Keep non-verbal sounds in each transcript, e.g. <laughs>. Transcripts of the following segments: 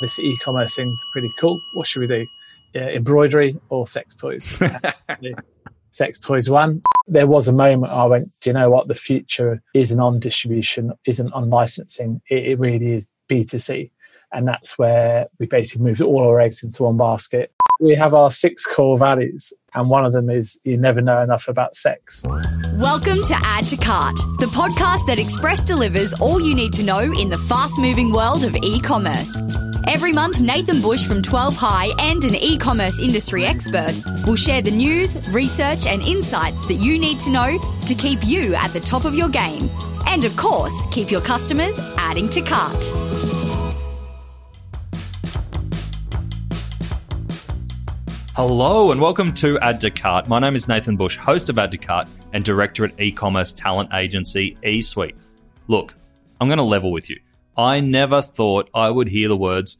this e-commerce thing's pretty cool. What should we do? Yeah, embroidery or sex toys? <laughs> sex toys one. There was a moment I went, do you know what? The future isn't on distribution, isn't on licensing. It, it really is B2C. And that's where we basically moved all our eggs into one basket. We have our six core values, and one of them is you never know enough about sex. Welcome to Add to Cart, the podcast that Express delivers all you need to know in the fast moving world of e commerce. Every month, Nathan Bush from 12 High and an e commerce industry expert will share the news, research, and insights that you need to know to keep you at the top of your game. And of course, keep your customers adding to cart. Hello and welcome to Add to Cart. My name is Nathan Bush, host of Add to Cart and director at e-commerce talent agency eSuite. Look, I'm going to level with you. I never thought I would hear the words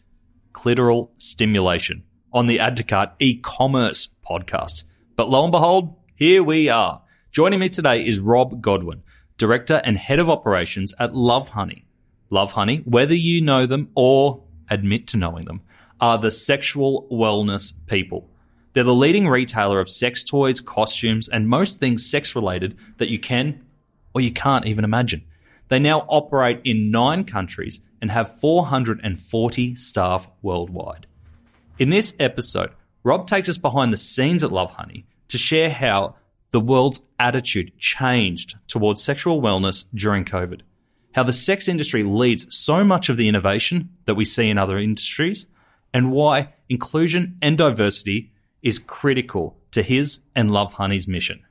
clitoral stimulation on the Add to Cart e-commerce podcast. But lo and behold, here we are. Joining me today is Rob Godwin, director and head of operations at Lovehoney. Love Honey, whether you know them or admit to knowing them, are the sexual wellness people. They're the leading retailer of sex toys, costumes, and most things sex related that you can or you can't even imagine. They now operate in nine countries and have 440 staff worldwide. In this episode, Rob takes us behind the scenes at Lovehoney to share how the world's attitude changed towards sexual wellness during COVID, how the sex industry leads so much of the innovation that we see in other industries, and why inclusion and diversity is critical to his and Lovehoney's mission.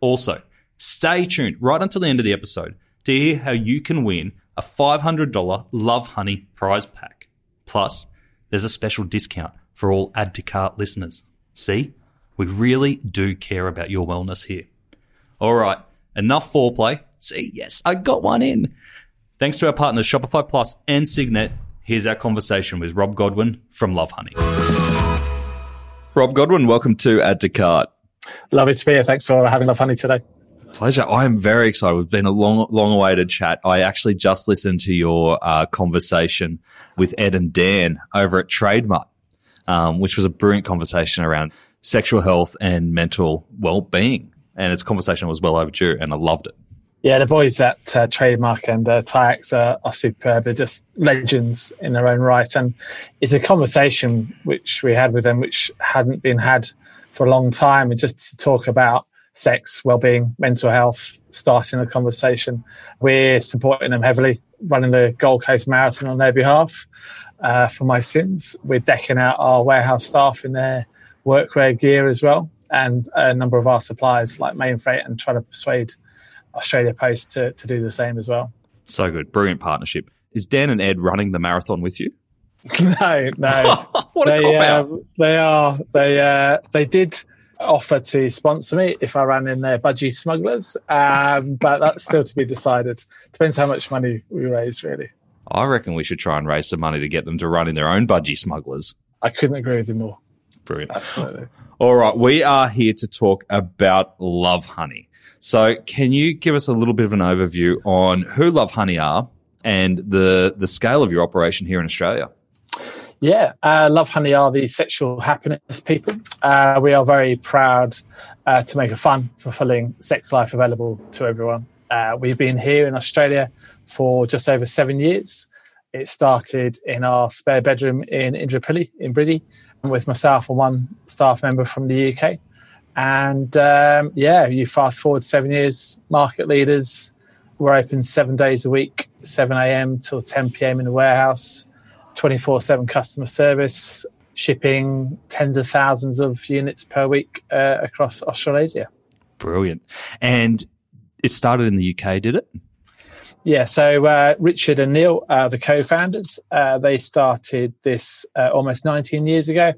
Also, stay tuned right until the end of the episode to hear how you can win a $500 Lovehoney prize pack. Plus, there's a special discount for all Add to Cart listeners. See, we really do care about your wellness here. All right, enough foreplay. See, yes, I got one in. Thanks to our partners Shopify Plus and Signet, here's our conversation with Rob Godwin from Lovehoney. Rob Godwin, welcome to Add to Cart. Lovely to be here. Thanks for having Lovehoney today. Pleasure. I am very excited. We've been a long, long awaited chat. I actually just listened to your uh, conversation with Ed and Dan over at Trademark, um, which was a brilliant conversation around sexual health and mental well-being. And its conversation was well overdue, and I loved it. Yeah, the boys at uh, Trademark and uh, Tayax are, are superb. They're just legends in their own right. And it's a conversation which we had with them, which hadn't been had for a long time. And just to talk about sex, well-being, mental health, starting a conversation. We're supporting them heavily, running the Gold Coast Marathon on their behalf. Uh, for my sins, we're decking out our warehouse staff in their workwear gear as well, and a number of our suppliers like Mainfreight, and trying to persuade Australia Post to, to do the same as well. So good. Brilliant partnership. Is Dan and Ed running the marathon with you? <laughs> no, no. <laughs> what a they, uh, cop out. they are. They uh, they did offer to sponsor me if I ran in their budgie smugglers, um, but that's still to be decided. Depends how much money we raise, really. I reckon we should try and raise some money to get them to run in their own budgie smugglers. I couldn't agree with you more. Brilliant. Absolutely. <laughs> All right, we are here to talk about Lovehoney. So, can you give us a little bit of an overview on who Lovehoney are and the the scale of your operation here in Australia? Yeah, uh, Lovehoney are the sexual happiness people. Uh, we are very proud uh, to make a fun, fulfilling sex life available to everyone. Uh, we've been here in Australia for just over seven years. It started in our spare bedroom in Indooroopilly in Brizzy with myself and one staff member from the UK. And um, yeah, you fast forward seven years, market leaders. We're open seven days a week, 7 a.m. till 10 p.m. in the warehouse, 24 7 customer service, shipping tens of thousands of units per week uh, across Australasia. Brilliant. And it started in the UK, did it? Yeah, so uh, Richard and Neil, uh, the co-founders, uh, they started this uh, almost 19 years ago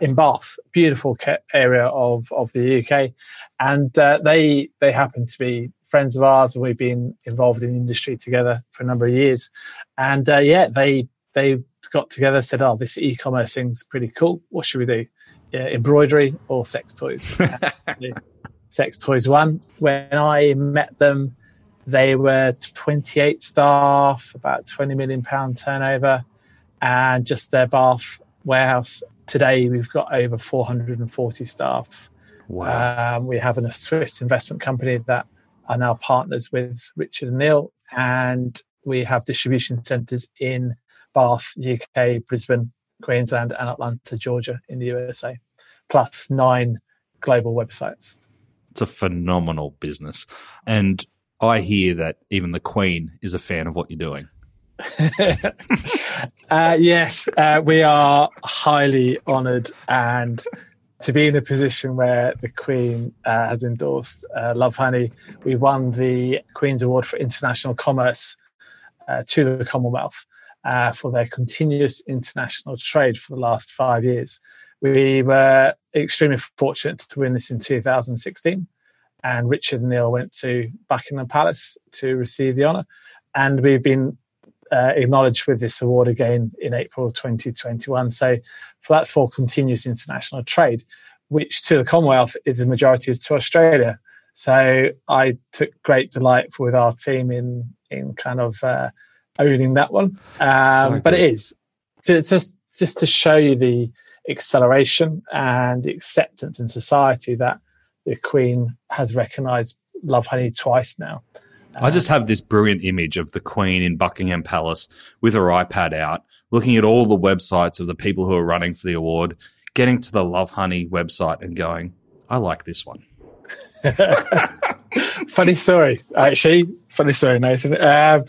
in Bath, beautiful area of, of the UK, and uh, they they happen to be friends of ours, and we've been involved in the industry together for a number of years. And uh, yeah, they they got together, said, "Oh, this e-commerce thing's pretty cool. What should we do? Yeah, embroidery or sex toys?" <laughs> sex toys one. When I met them they were 28 staff, about 20 million pound turnover, and just their Bath warehouse. Today, we've got over 440 staff. Wow. Um, we have a Swiss investment company that are now partners with Richard and Neil, and we have distribution centres in Bath, UK, Brisbane, Queensland, and Atlanta, Georgia, in the USA, plus nine global websites. It's a phenomenal business. And I hear that even the Queen is a fan of what you're doing. <laughs> uh, yes, uh, we are highly honoured and to be in a position where the Queen uh, has endorsed uh, Lovehoney. We won the Queen's Award for International Commerce uh, to the Commonwealth uh, for their continuous international trade for the last five years. We were extremely fortunate to win this in 2016, and Richard Neil went to Buckingham Palace to receive the honour. And we've been uh, acknowledged with this award again in April 2021. So, for that's for continuous international trade, which to the Commonwealth is the majority is to Australia. So, I took great delight with our team in in kind of uh, owning that one. Um, so but it is to, just just to show you the acceleration and the acceptance in society that the Queen has recognised Lovehoney twice now. I just have this brilliant image of the Queen in Buckingham Palace with her iPad out, looking at all the websites of the people who are running for the award, getting to the Lovehoney website and going, I like this one. <laughs> funny story, actually. Funny story, Nathan. Um,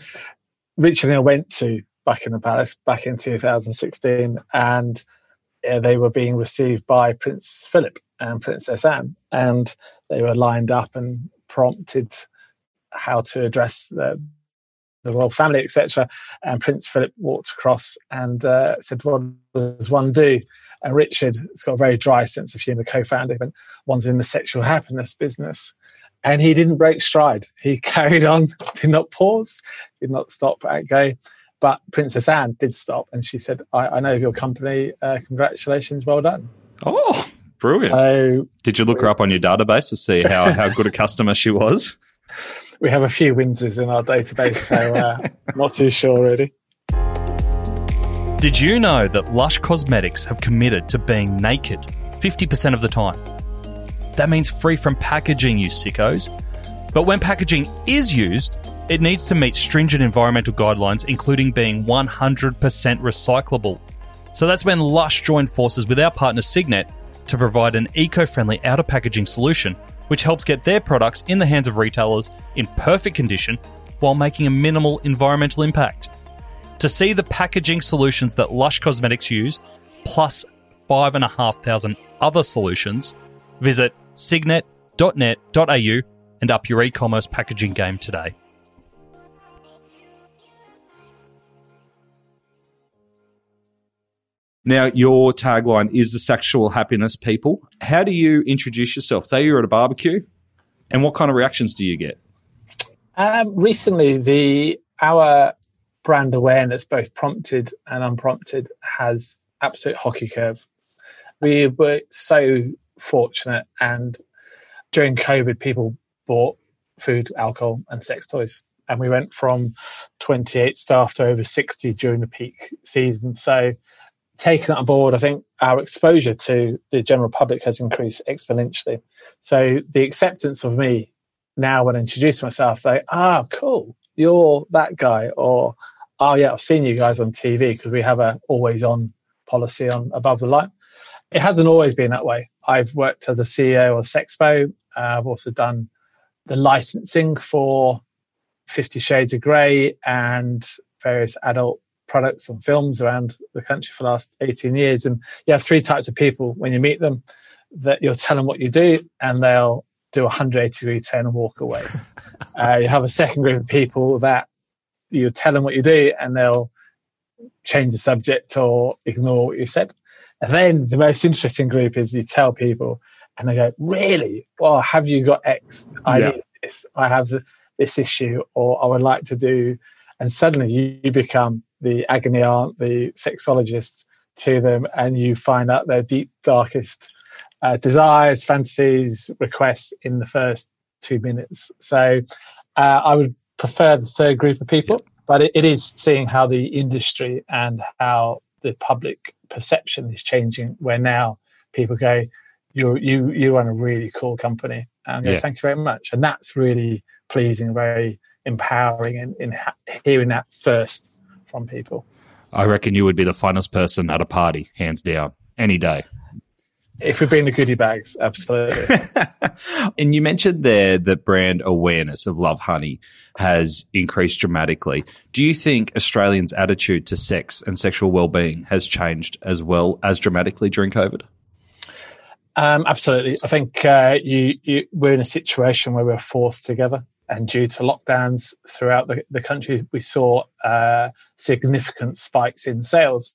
Richard and I went to Buckingham Palace back in 2016 and uh, they were being received by Prince Philip and Princess Anne, and they were lined up and prompted how to address the, the royal family, etc. And Prince Philip walked across and uh, said, "What does one do?" And Richard it's got a very dry sense of humour, co-founder, but one's in the sexual happiness business. And he didn't break stride. He <laughs> carried on, did not pause, did not stop at go. But Princess Anne did stop, and she said, "I, I know of your company. Uh, congratulations, well done." Oh, brilliant! So, did you look her up on your database to see how how good a customer she was? <laughs> we have a few Windsors in our database, so uh, <laughs> not too sure really. Did you know that Lush Cosmetics have committed to being naked 50% of the time? That means free from packaging, you sickos. But when packaging is used, it needs to meet stringent environmental guidelines, including being 100% recyclable. So that's when Lush joined forces with our partner Signet to provide an eco friendly outer packaging solution which helps get their products in the hands of retailers in perfect condition while making a minimal environmental impact. To see the packaging solutions that Lush Cosmetics use, plus 5,500 other solutions, visit signet.net.au and up your e commerce packaging game today. Now, your tagline is the sexual happiness people. How do you introduce yourself? Say you're at a barbecue, and what kind of reactions do you get? Um, recently, the our brand awareness, both prompted and unprompted, has absolute hockey curve. We were so fortunate, and during COVID, people bought food, alcohol, and sex toys. And we went from 28 staff to over 60 during the peak season. So taken that on board, I think our exposure to the general public has increased exponentially. So the acceptance of me now when I introduce myself, they, ah, cool, you're that guy, or oh yeah, I've seen you guys on TV because we have a always on policy on above the line. It hasn't always been that way. I've worked as a CEO of Sexpo. Uh, I've also done the licensing for Fifty Shades of Grey and various adult products and films around the country for the last 18 years. And you have three types of people when you meet them that you'll tell them what you do and they'll do a 180 degree turn and walk away. <laughs> uh, you have a second group of people that you tell them what you do and they'll change the subject or ignore what you said. And then the most interesting group is you tell people and they go, Really? Well, have you got X? I yeah. need this. I have this issue, or I would like to do. And suddenly you become the agony aunt, the sexologist to them, and you find out their deep, darkest uh, desires, fantasies, requests in the first two minutes. So uh, I would prefer the third group of people, but it, it is seeing how the industry and how the public perception is changing. Where now people go, "You you you run a really cool company," and Yeah. "Thank you very much," and that's really pleasing, very empowering, in, in ha- hearing that first from people. I reckon you would be the funnest person at a party, hands down, any day. If we bring the goodie bags, absolutely. <laughs> and you mentioned there that brand awareness of Lovehoney has increased dramatically. Do you think Australians' attitude to sex and sexual well-being has changed as well as dramatically during COVID? Um, absolutely. I think uh, you, you, we're in a situation where we're forced together. And due to lockdowns throughout the, the country, we saw uh, significant spikes in sales.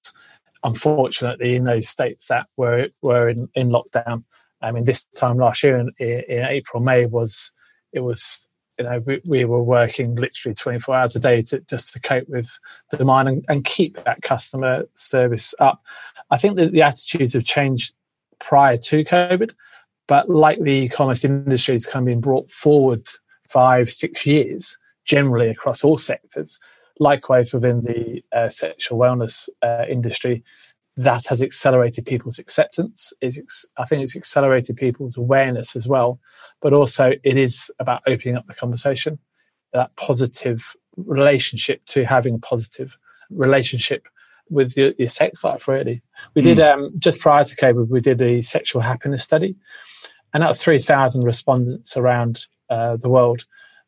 Unfortunately, in those states that were were in, in lockdown, I mean, this time last year in, in April, May was it was you know we, we were working literally 24 hours a day to just to cope with the demand and, and keep that customer service up. I think that the attitudes have changed prior to COVID, but like the e-commerce industry has kind of been brought forward five, six years generally across all sectors. Likewise, within the uh, sexual wellness uh, industry, that has accelerated people's acceptance. Is I think it's accelerated people's awareness as well, but also it is about opening up the conversation, that positive relationship to having a positive relationship with your, your sex life. Really, we did um, just prior to COVID, we did a sexual happiness study, and that was three thousand respondents around uh, the world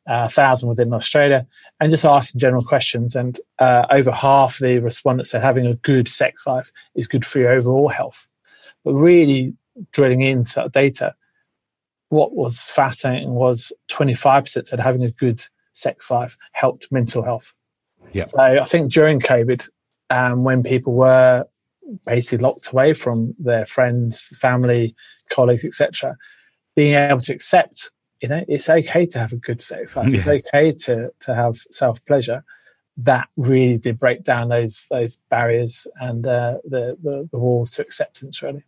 a thousand within Australia, and just asking general questions. And uh, over half the respondents said having a good sex life is good for your overall health. But really drilling into that data, what was fascinating was 25% said having a good sex life helped mental health. Yeah. So I think during COVID, um, when people were basically locked away from their friends, family, colleagues, etc., being able to accept you know it's okay to have a good sex life. It's okay to to have self pleasure that really did break down those those barriers and uh, the, the the walls to acceptance really.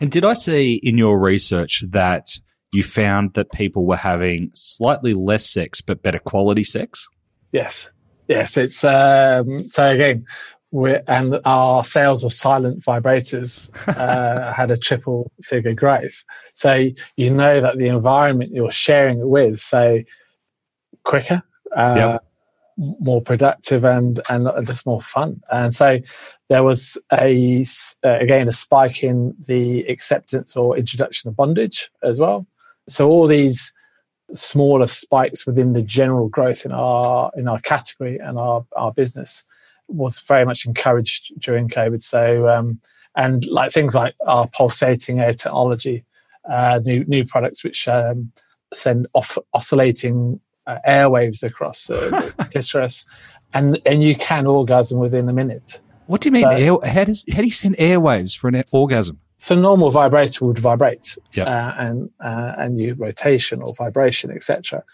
And did I see in your research that you found that people were having slightly less sex but better quality sex? yes. Yes it's um so again and our sales of silent vibrators uh, had a triple figure growth. So you know that the environment you're sharing it with so quicker uh, Yep. more productive and and just more fun. And so there was a uh, again a spike in the acceptance or introduction of bondage as well. So all these smaller spikes within the general growth in our in our category and our our business was very much encouraged during covid so um and like things like our pulsating air technology uh new new products which um send off oscillating uh, airwaves across uh, <laughs> the clitoris and and you can orgasm within a minute What do you mean? So- air, how does how do you send airwaves for an orgasm? so normal vibrator would vibrate Yep. uh, and uh, and you rotation or vibration etc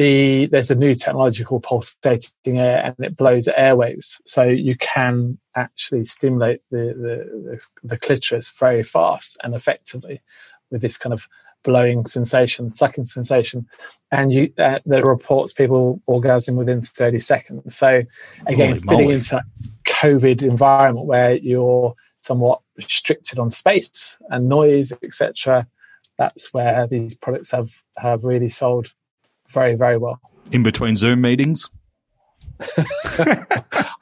the there's a new technology called pulsating air and it blows airwaves so you can actually stimulate the the, the, the clitoris very fast and effectively with this kind of blowing sensation sucking sensation and you uh, there reports people orgasm within 30 seconds so again Holy fitting moly. into that covid environment where you're somewhat restricted on space and noise, etc. That's where these products have have really sold very very well. In between Zoom meetings? <laughs>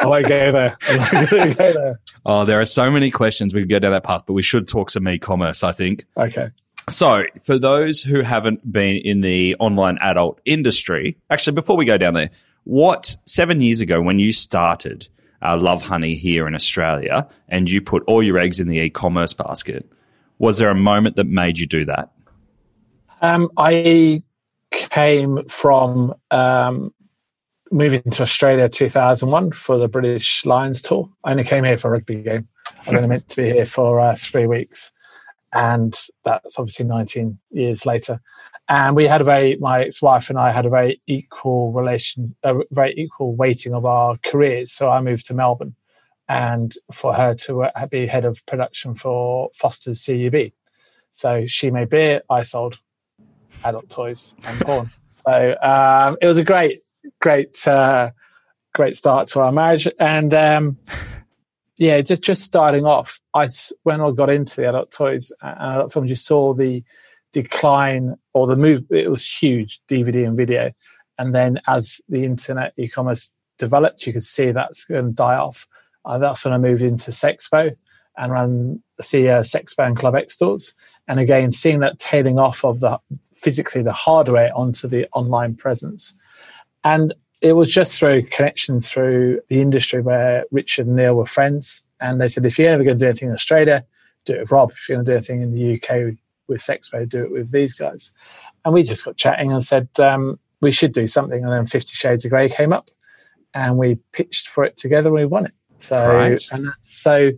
I won't go there. I won't go there. Oh, there are so many questions. We could go down that path, but we should talk some e-commerce, I think. Okay. So, for those who haven't been in the online adult industry, actually, before we go down there, what seven years ago when you started uh, Lovehoney here in Australia and you put all your eggs in the e-commerce basket, was there a moment that made you do that? Um, I came from um, moving to Australia 2001 for the British Lions tour. I only came here for a rugby game. I only meant to be here for uh, three weeks, and that's obviously 19 years later. And we had a very, my ex-wife and I had a very equal relation, a very equal weighting of our careers. So I moved to Melbourne, and for her to uh, be head of production for Foster's CUB. So she made beer, I sold adult toys and porn. so um, it was a great, great, uh, great start to our marriage. And um, yeah, just just starting off, I when I got into the adult toys and adult films, you saw the decline or the move. It was huge, DVD and video, and then as the internet e-commerce developed, you could see that's going to die off. Uh, that's when I moved into Sexpo and ran see uh, Sexpo and Club X stores, and again seeing that tailing off of the physically the hardware onto the online presence, and it was just through connections through the industry where Richard and Neil were friends. And they said, if you're ever going to do anything in Australia, do it with Rob. If you're going to do anything in the UK with Sexpo, do it with these guys. And we just got chatting and said, um, we should do something. And then Fifty Shades of Grey came up and we pitched for it together and we won it. So, right. and so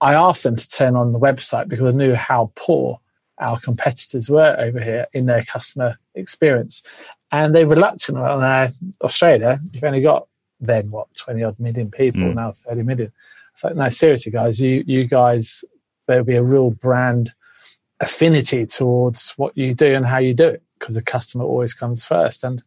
I asked them to turn on the website because I knew how poor our competitors were over here in their customer experience. And they're reluctant. Well, now, Australia, you've only got then what, 20 odd million people, mm. now 30 million. It's like, no, seriously, guys, you, you guys, there'll be a real brand affinity towards what you do and how you do it because the customer always comes first. And,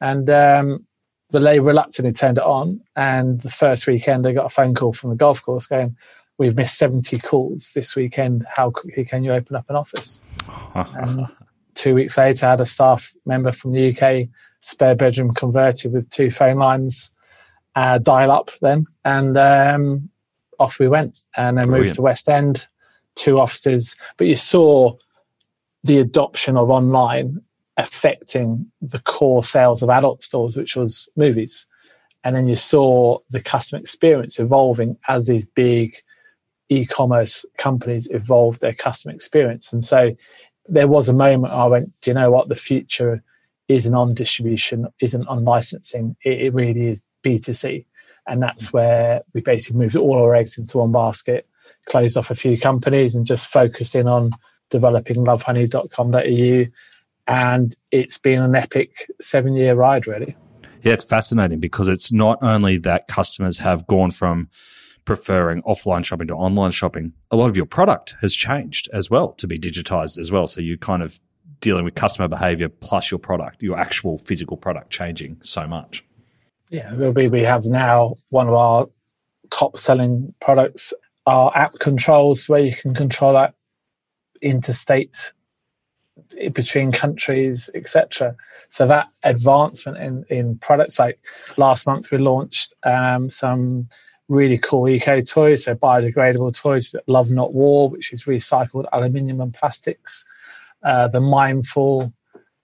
and, um, but they reluctantly turned it on. And the first weekend, they got a phone call from the golf course going, we've missed 70 calls this weekend. How quickly can you open up an office? <laughs> and two weeks later, I had a staff member from the UK, spare bedroom converted with two phone lines, uh, dial up then, and um, off we went. And then Brilliant. moved to West End, two offices. But you saw the adoption of online affecting the core sales of adult stores, which was movies. And then you saw the customer experience evolving as these big e-commerce companies evolve their customer experience. And so there was a moment I went, do you know what? The future isn't on distribution, isn't on licensing. It, it really is B2C. And that's mm. where we basically moved all our eggs into one basket, closed off a few companies and just focused in on developing lovehoney.com.au. And it's been an epic seven year ride, really. Yeah, it's fascinating because it's not only that customers have gone from preferring offline shopping to online shopping, a lot of your product has changed as well to be digitized as well. So you're kind of dealing with customer behavior plus your product, your actual physical product changing so much. Yeah, we, we have now one of our top selling products are app controls where you can control that interstate between countries, etc. So that advancement in, in products, like last month we launched um, some really cool eco toys, so biodegradable toys that Love Not War, which is recycled aluminium and plastics. Uh, the Mindful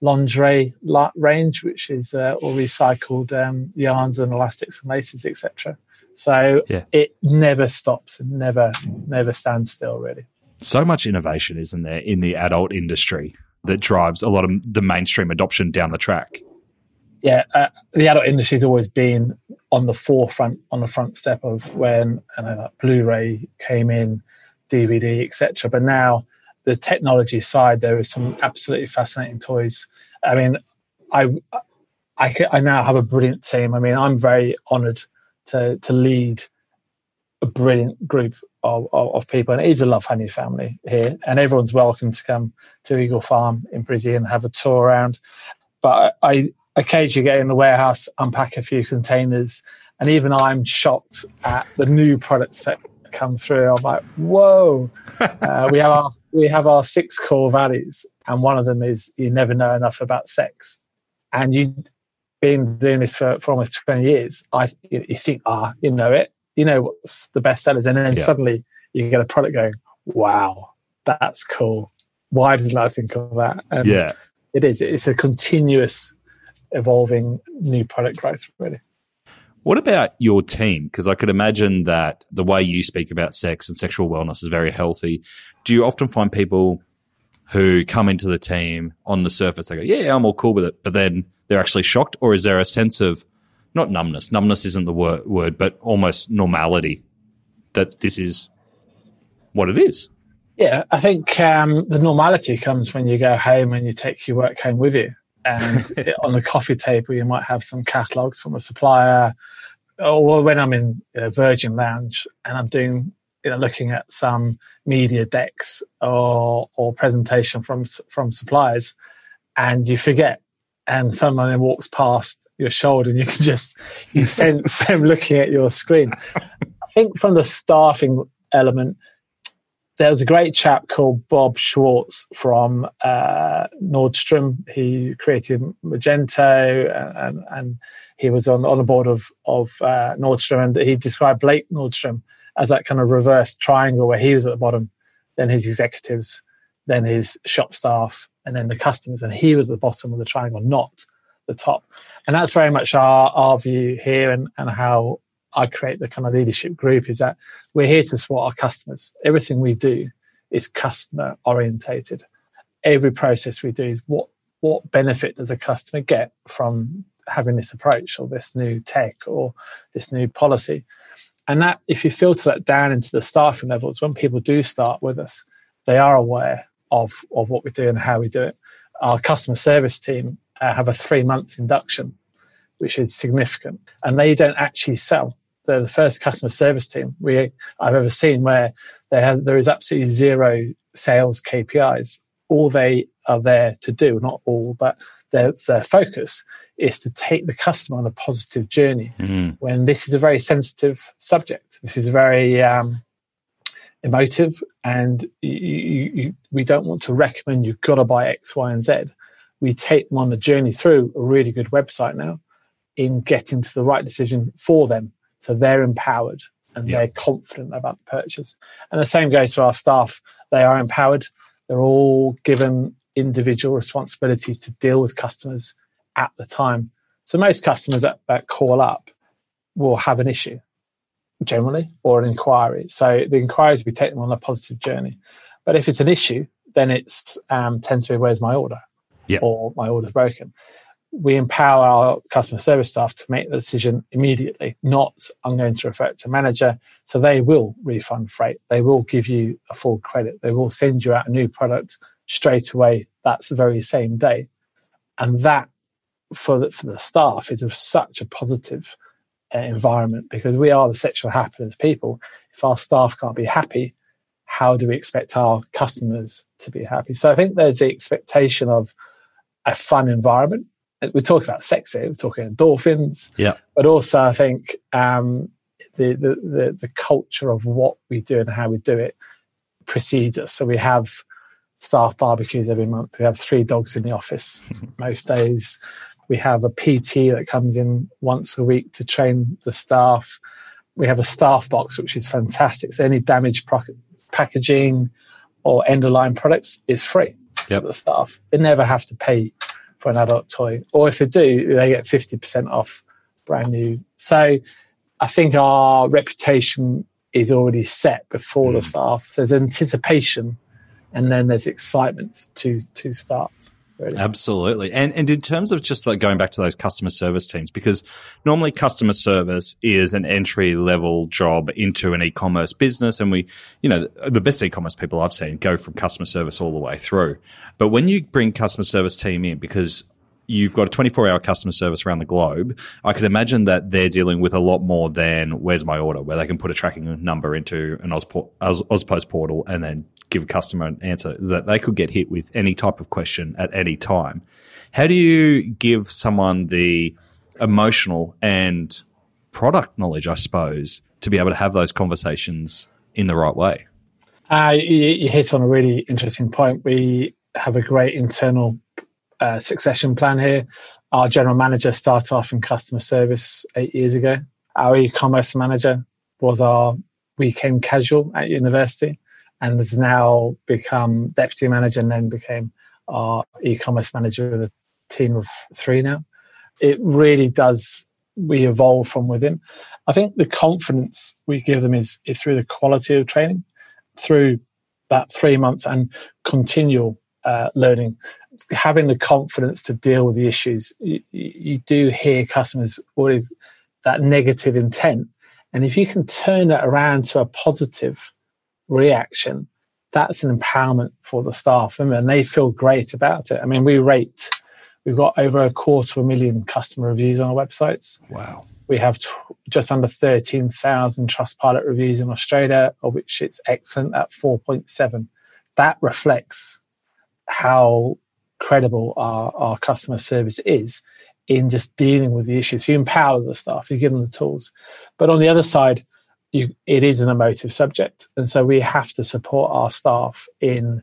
lingerie range, which is uh, all recycled um, yarns and elastics and laces, etc. So yeah. it never stops and never, never stands still, really. So much innovation, isn't there, in the adult industry that drives a lot of the mainstream adoption down the track? Yeah, uh, the adult industry has always been on the forefront, on the front step of when I know, like Blu-ray came in, DVD, etc. But now the technology side, there is some absolutely fascinating toys. I mean, I, I, I now have a brilliant team. I mean, I'm very honoured to to lead a brilliant group of, of, of, people, and it is a Lovehoney family here, and everyone's welcome to come to Eagle Farm in Brizzy and have a tour around. But I, occasionally get in the warehouse, unpack a few containers, and even I'm shocked at the new products that come through. I'm like, whoa! <laughs> uh, we have our we have our six core values, and one of them is you never know enough about sex. And you have been doing this for, for almost 20 years. I you think, ah, you know it, you know what's the best sellers, and then yeah. suddenly you get a product going, wow, that's cool. Why didn't I think of that? And yeah. It is. It's a continuous evolving new product growth, really. What about your team? Because I could imagine that the way you speak about sex and sexual wellness is very healthy. Do you often find people who come into the team on the surface, they go, Yeah, I'm all cool with it, but then they're actually shocked? Or is there a sense of not numbness, numbness isn't the word, word but almost normality that this is what it is? Yeah, I think um, the normality comes when you go home and you take your work home with you and <laughs> on the coffee table you might have some catalogs from a supplier or when i'm in a virgin lounge and i'm doing you know looking at some media decks or or presentation from from suppliers and you forget and someone then walks past your shoulder and you can <laughs> just you sense them looking at your screen. I think from the staffing element, there's a great chap called Bob Schwartz from uh, Nordstrom. He created Magento and, and he was on, on the board of, of uh, Nordstrom and he described Blake Nordstrom as that kind of reverse triangle where he was at the bottom, then his executives, then his shop staff, and then the customers. And he was at the bottom of the triangle, not the top. And that's very much our, our view here and, and how I create the kind of leadership group is that we're here to support our customers. Everything we do is customer orientated. Every process we do is what what benefit does a customer get from having this approach or this new tech or this new policy? And that if you filter that down into the staffing levels, when people do start with us, they are aware of, of what we do and how we do it. Our customer service team uh, have a three month induction, which is significant. And they don't actually sell they're the first customer service team we I've ever seen where there has, there is absolutely zero sales KPIs. All they are there to do, not all, but their their focus is to take the customer on a positive journey. Mm-hmm. When this is a very sensitive subject, this is very um, emotive, and you, you, you, we don't want to recommend you've got to buy X, Y, and Z. We take them on the journey through a really good website now in getting to the right decision for them so they're empowered and they're confident about the purchase. And the same goes to our staff. They are empowered. They're all given individual responsibilities to deal with customers at the time. So most customers that, that call up will have an issue generally or an inquiry. So the inquiries we take them on a positive journey. But if it's an issue, then it's um, tends to be where's my order? Yep. Or my order's broken we empower our customer service staff to make the decision immediately, not I'm going to refer it to manager. So they will refund freight. They will give you a full credit. They will send you out a new product straight away. That's the very same day. And that for the, for the staff is of such a positive uh, environment because we are the sexual happiness people. If our staff can't be happy, how do we expect our customers to be happy? So I think there's the expectation of a fun environment we're talking about sex here, we're talking endorphins. Yeah. But also, I think um, the, the, the, the culture of what we do and how we do it precedes us. So we have staff barbecues every month. We have three dogs in the office <laughs> most days. We have a PT that comes in once a week to train the staff. We have a staff box, which is fantastic. So any damaged pro- packaging or end of line products is free yep. for the staff. They never have to pay for an adult toy. Or if they do, they get 50% off brand new. So I think our reputation is already set before mm. the hmm. staff. So there's anticipation and then there's excitement to to start. Really. Absolutely. And and in terms of just like going back to those customer service teams, because normally customer service is an entry level job into an e-commerce business. And we, you know, the best e-commerce people I've seen go from customer service all the way through. But when you bring customer service team in, because you've got a 24 hour customer service around the globe, I could imagine that they're dealing with a lot more than where's my order, where they can put a tracking number into an AusPost portal and then give a customer an answer that they could get hit with any type of question at any time. How do you give someone the emotional and product knowledge, I suppose, to be able to have those conversations in the right way? Uh, you, you hit on a really interesting point. We have a great internal uh, succession plan here. Our general manager started off in customer service eight years ago. Our e-commerce manager was our weekend casual at university and has now become deputy manager and then became our e-commerce manager with a team of three now. It really does we evolve from within. I think the confidence we give them is, is through the quality of training, through that three months and continual uh, learning, having the confidence to deal with the issues. You, you do hear customers always that negative intent, and if you can turn that around to a positive reaction, that's an empowerment for the staff and they feel great about it. I mean, we rate, we've got over a quarter of a million customer reviews on our websites. Wow. We have t- just under 13,000 Trustpilot reviews in Australia, of which it's excellent at 4.7. That reflects how credible our, our customer service is in just dealing with the issues. You empower the staff, you give them the tools. But on the other side, you, it is an emotive subject. And so we have to support our staff in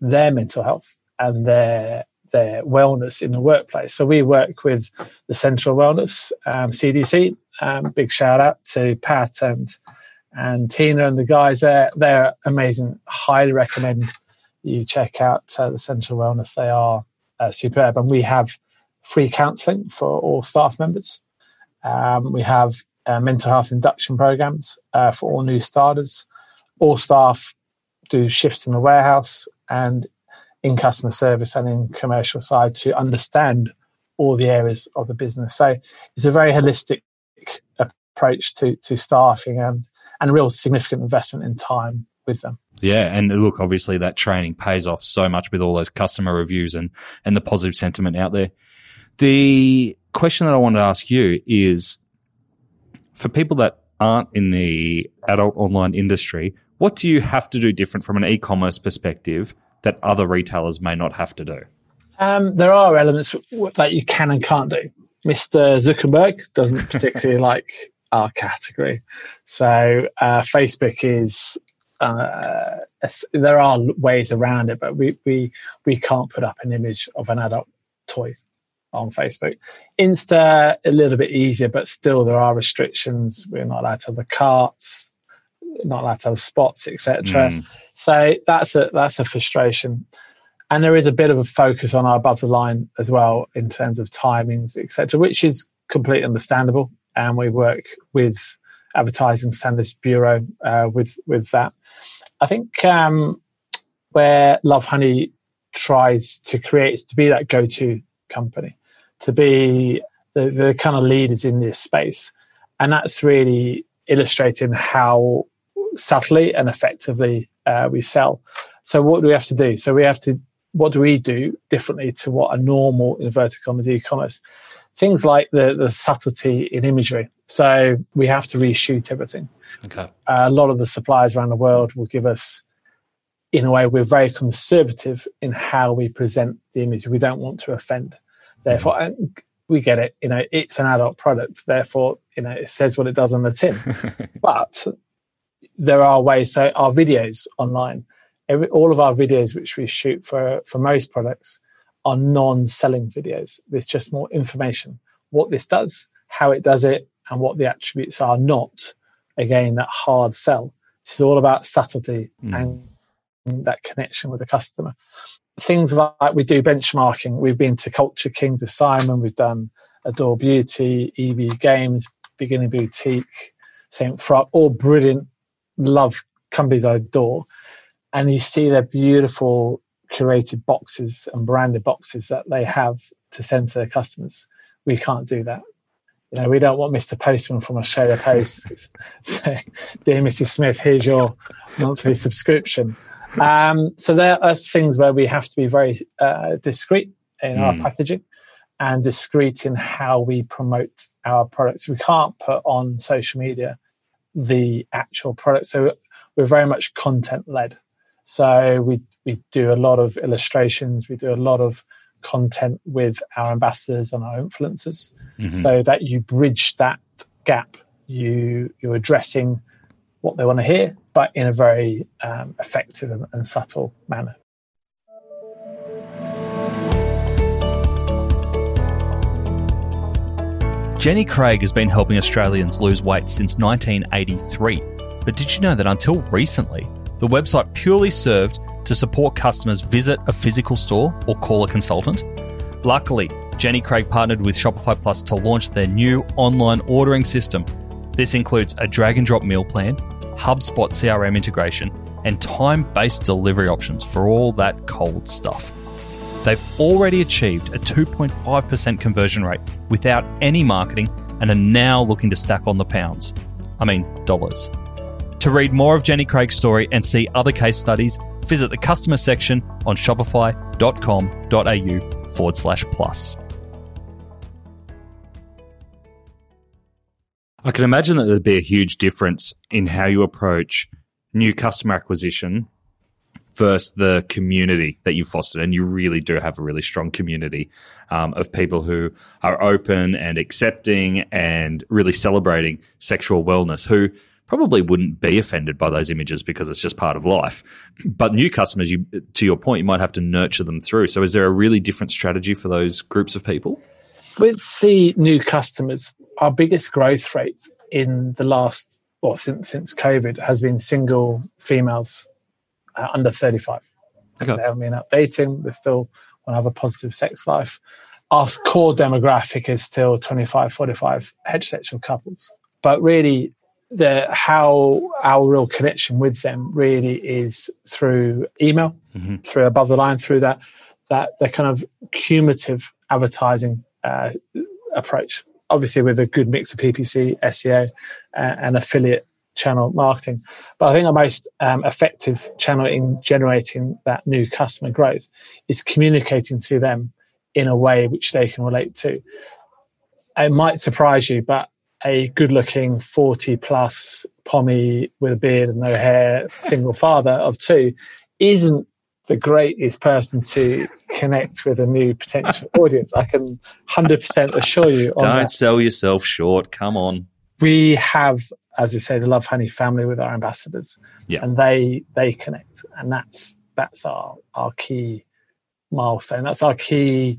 their mental health and their their wellness in the workplace. So we work with the Central Wellness um, CDC. Um, big shout out to Pat and and Tina and the guys there. They're amazing. Highly recommend you check out uh, the Central Wellness. They are uh, superb, and we have free counselling for all staff members. Um, we have uh, mental health induction programs uh, for all new starters. All staff do shifts in the warehouse and in customer service and in commercial side to understand all the areas of the business. So it's a very holistic approach to to staffing and and a real significant investment in time with them. Yeah, and look, obviously that training pays off so much with all those customer reviews and and the positive sentiment out there. The question that I wanted to ask you is for people that aren't in the adult online industry, what do you have to do different from an e-commerce perspective that other retailers may not have to do? Um, there are elements that you can and can't do. Mr. Zuckerberg doesn't particularly <laughs> like our category, so uh, Facebook is. Uh, there are ways around it, but we, we we can't put up an image of an adult toy on Facebook. Insta a little bit easier, but still there are restrictions. We're not allowed to have the carts, not allowed to have spots, etc. Mm. So that's a that's a frustration. And there is a bit of a focus on our above the line as well in terms of timings, etc., which is completely understandable. And we work with Advertising Standards Bureau uh, with with that. I think um, where Lovehoney tries to create is to be that go-to company to be the, the kind of leaders in this space. And that's really illustrating how subtly and effectively uh, we sell. So what do we have to do? So we have to, what do we do differently to what a normal inverted commas e-commerce? Things like the, the subtlety in imagery. So we have to reshoot everything. Okay. Uh, a lot of the suppliers around the world will give us, in a way, we're very conservative in how we present the image. We don't want to offend. Therefore, mm-hmm. we get it. You know, it's an adult product. Therefore, you know, it says what it does on the tin. <laughs> but there are ways. So our videos online, every, all of our videos which we shoot for for most products are non-selling videos. There's just more information. What this does, how it does it, and what the attributes are. Not again that hard sell. This is all about subtlety mm. and that connection with the customer things like we do benchmarking. We've been to Culture King to Simon. We've done Adore Beauty, EB Games, Beginning Boutique, St. Frock, all brilliant, love companies I adore. And you see their beautiful curated boxes and branded boxes that they have to send to their customers. We can't do that. You know, we don't want Mr. Postman from Australia Post <laughs> saying, "Dear Mrs. Smith, here's your monthly subscription." Um, so there are things where we have to be very uh, discreet in mm. our hmm. packaging and discreet in how we promote our products. We can't put on social media the actual product. So we're very much content led. So we we do a lot of illustrations. We do a lot of content with our ambassadors and our influencers, mm-hmm. so that you bridge that gap. You you're addressing what they want to hear, but in a very um, effective and, and subtle manner. Jenny Craig has been helping Australians lose weight since 1983. But did you know that until recently, the website purely served to support customers visit a physical store or call a consultant? Luckily, Jenny Craig partnered with Shopify Plus to launch their new online ordering system. This includes a drag and drop meal plan, HubSpot CRM integration, and time based delivery options for all that cold stuff. They've already achieved a 2.5% conversion rate without any marketing and are now looking to stack on the pounds. I mean, dollars. To read more of Jenny Craig's story and see other case studies, visit the customer section on shopify.com.au forward slash plus. I can imagine that there'd be a huge difference in how you approach new customer acquisition versus the community that you've fostered. And you really do have a really strong community um, of people who are open and accepting and really celebrating sexual wellness, who probably wouldn't be offended by those images because it's just part of life. But new customers, you to your point, you might have to nurture them through. So is there a really different strategy for those groups of people? With the new customers, our biggest growth rate in the last, well, since since COVID, has been single females uh, under 35. Okay. They haven't been updating. They still want to have a positive sex life. Our core demographic is still 25, 45 heterosexual couples. But really, the how our real connection with them really is through email, mm-hmm. through above the line, through that that the kind of cumulative advertising uh, approach. Obviously, with a good mix of PPC, SEO, uh, and affiliate channel marketing. But I think the most um, effective channel in generating that new customer growth is communicating to them in a way which they can relate to. It might surprise you, but a good looking 40 plus pommy with a beard and no hair single father of two isn't the greatest person to connect with a new potential audience. I can 100% assure you. Don't that. sell yourself short. Come on. We have, as we say, the Lovehoney family with our ambassadors, yeah. and they they connect, and that's that's our our key milestone. That's our key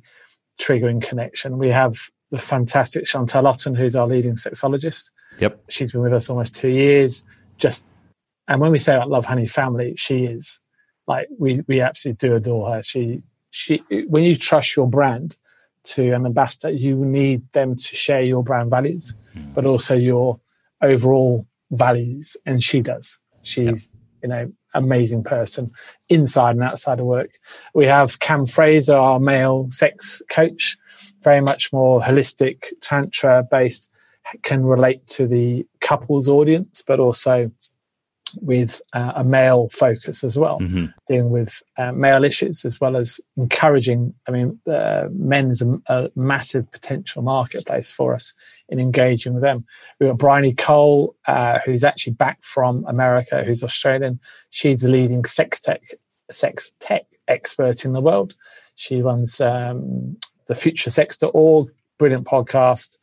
triggering connection. We have the fantastic Chantelle Otten, who's our leading sexologist. Yep. She's been with us almost two years. Just and when we say about Lovehoney family, she is like we we absolutely do adore her. She she when you trust your brand to an ambassador, you need them to share your brand values, mm. but also your overall values, and she does. She's yep. you know amazing person inside and outside of work. We have Cam Fraser, our male sex coach, very much more holistic, tantra based, can relate to the couples audience, but also with uh, a male focus as well, mm-hmm. dealing with uh, male issues as well as encouraging. I mean, uh, men's a, a, massive potential marketplace for us in engaging with them. We've got Bryony Cole, uh, who's actually back from America, who's Australian. She's the leading sex tech sex tech expert in the world. She runs um, the futuresex.org, brilliant podcast.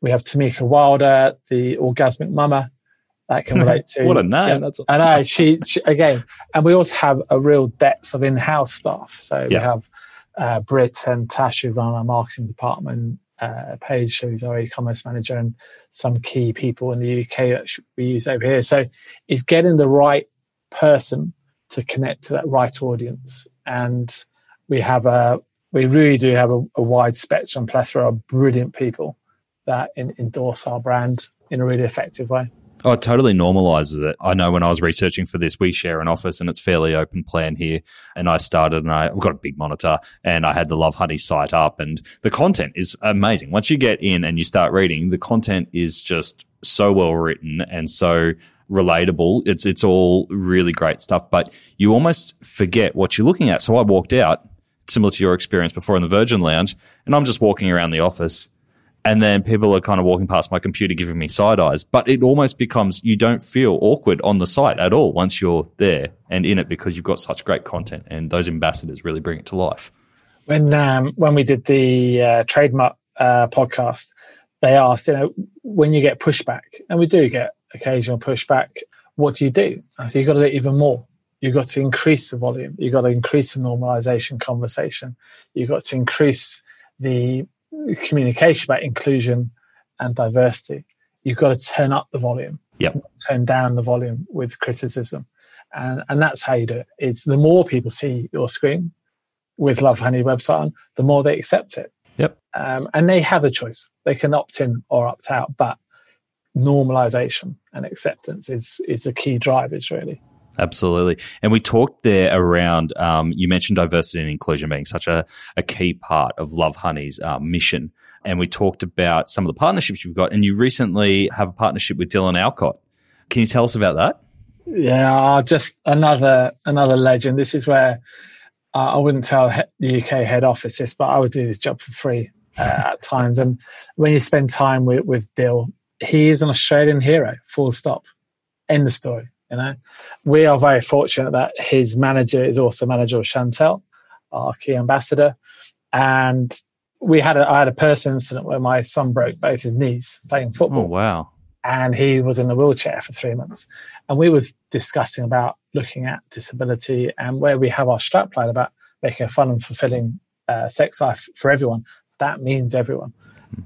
We have Tamika Wilder, the orgasmic mama, that can relate to. what a name! Yeah, That's I know <laughs> she, she, again, and we also have a real depth of in-house staff. So yeah. we have uh, Britt and Tash who run our marketing department. Uh, Paige, who's our e-commerce manager, and some key people in the UK that we use over here. So it's getting the right person to connect to that right audience, and we have a we really do have a, a wide spectrum plethora of brilliant people that in, endorse our brand in a really effective way. Oh, it totally normalizes it. I know when I was researching for this, we share an office and it's fairly open plan here. And I started and I, have got a big monitor and I had the Lovehoney site up and the content is amazing. Once you get in and you start reading, the content is just so well written and so relatable. It's, it's all really great stuff, but you almost forget what you're looking at. So I walked out, similar to your experience before in the Virgin Lounge, and I'm just walking around the office and then people are kind of walking past my computer giving me side eyes. But it almost becomes you don't feel awkward on the site at all once you're there and in it because you've got such great content, and those ambassadors really bring it to life. When um, when we did the uh, trademark uh, podcast, they asked, you know, when you get pushback, and we do get occasional pushback, what do you do? I said, you've got to do even more. You've got to increase the volume. You've got to increase the normalization conversation. You've got to increase the communication about inclusion and diversity, you've got to turn up the volume. Yep. Turn down the volume with criticism. And, and that's how you do it. It's the more people see your screen with Lovehoney website on, the more they accept it. Yep. Um, and they have a choice. They can opt in or opt out, but normalization and acceptance is, is a key drivers really. Absolutely. And we talked there around, um, you mentioned diversity and inclusion being such a, a key part of Lovehoney's uh, mission. And we talked about some of the partnerships you've got. And you recently have a partnership with Dylan Alcott. Can you tell us about that? Yeah, just another another legend. This is where uh, I wouldn't tell the UK head office this, but I would do this job for free uh, at times. And when you spend time with, with Dill, he is an Australian hero, full stop. End of story. You know, we are very fortunate that his manager is also manager of Chantelle, our key ambassador, and we had a I had a personal incident where my son broke both his knees playing football. Oh wow! and he was in a wheelchair for three months. And we were discussing about looking at disability and where we have our strapline about making a fun and fulfilling uh, sex life for everyone. That means everyone.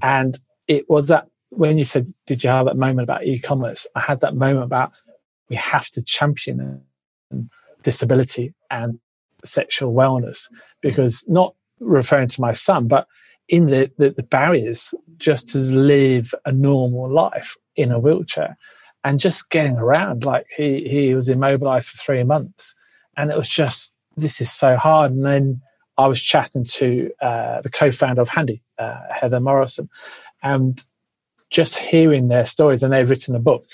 And it was that when you said, Did you have that moment about e commerce? I had that moment about we have to champion disability and sexual wellness because not referring to my son, but in the, the, the barriers just to live a normal life in a wheelchair and just getting around. Like he, he was immobilized for three months and it was just, this is so hard. And then I was chatting to uh, the co-founder of Handy, uh, Heather Morrison, and just hearing their stories. And they've written a book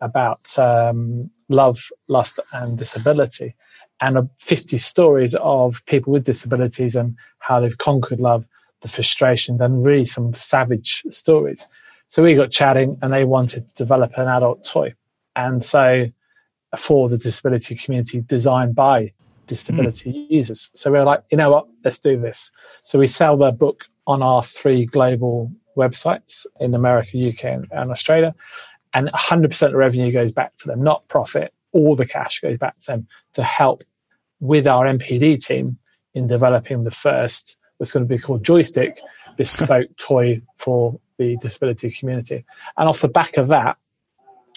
about um, love, lust, and disability, and uh, 50 stories of people with disabilities and how they've conquered love, the frustrations, and really some savage stories. So we got chatting, and they wanted to develop an adult toy, and so for the disability community, designed by disability mm. users. So we were like, you know what, let's do this. So we sell their book on our three global websites in America, UK, and, and Australia. And 100% of revenue goes back to them, not profit. All the cash goes back to them to help with our NPD team in developing the first, what's going to be called Joystick, <laughs> bespoke toy for the disability community. And off the back of that,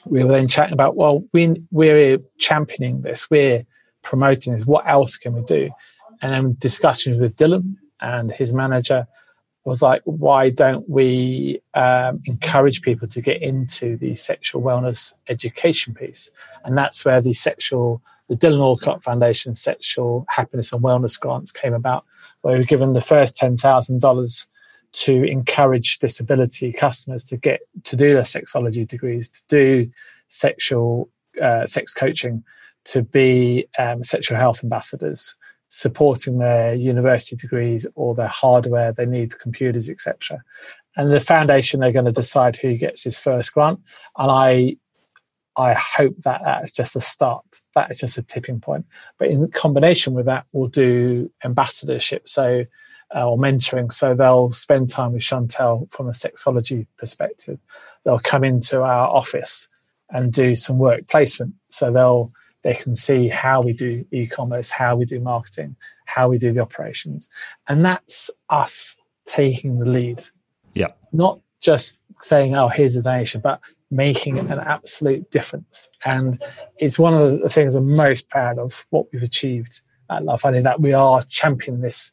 we were then chatting about, well, we, we're championing this. We're promoting this. What else can we do? And then discussions with Dylan and his manager was like, why don't we um, encourage people to get into the sexual wellness education piece? And that's where the sexual, the Dylan Alcott Foundation Sexual Happiness and Wellness Grants came about, where we were given the first $10,000 to encourage disability customers to get to do their sexology degrees, to do sexual uh, sex coaching, to be um, sexual health ambassadors, supporting their university degrees or their hardware. They need computers, etc. And the foundation they're going to decide who gets his first grant. And I, I hope that that is just a start. That is just a tipping point. But in combination with that, we'll do ambassadorship. So uh, or mentoring. So they'll spend time with Chantelle from a sexology perspective. They'll come into our office and do some work placement. So they'll they can see how we do e-commerce, how we do marketing, how we do the operations. And that's us taking the lead. Yeah. Not just saying, oh, here's a donation, but making an absolute difference. And it's one of the things I'm most proud of what we've achieved at Lovehoney, that we are championing this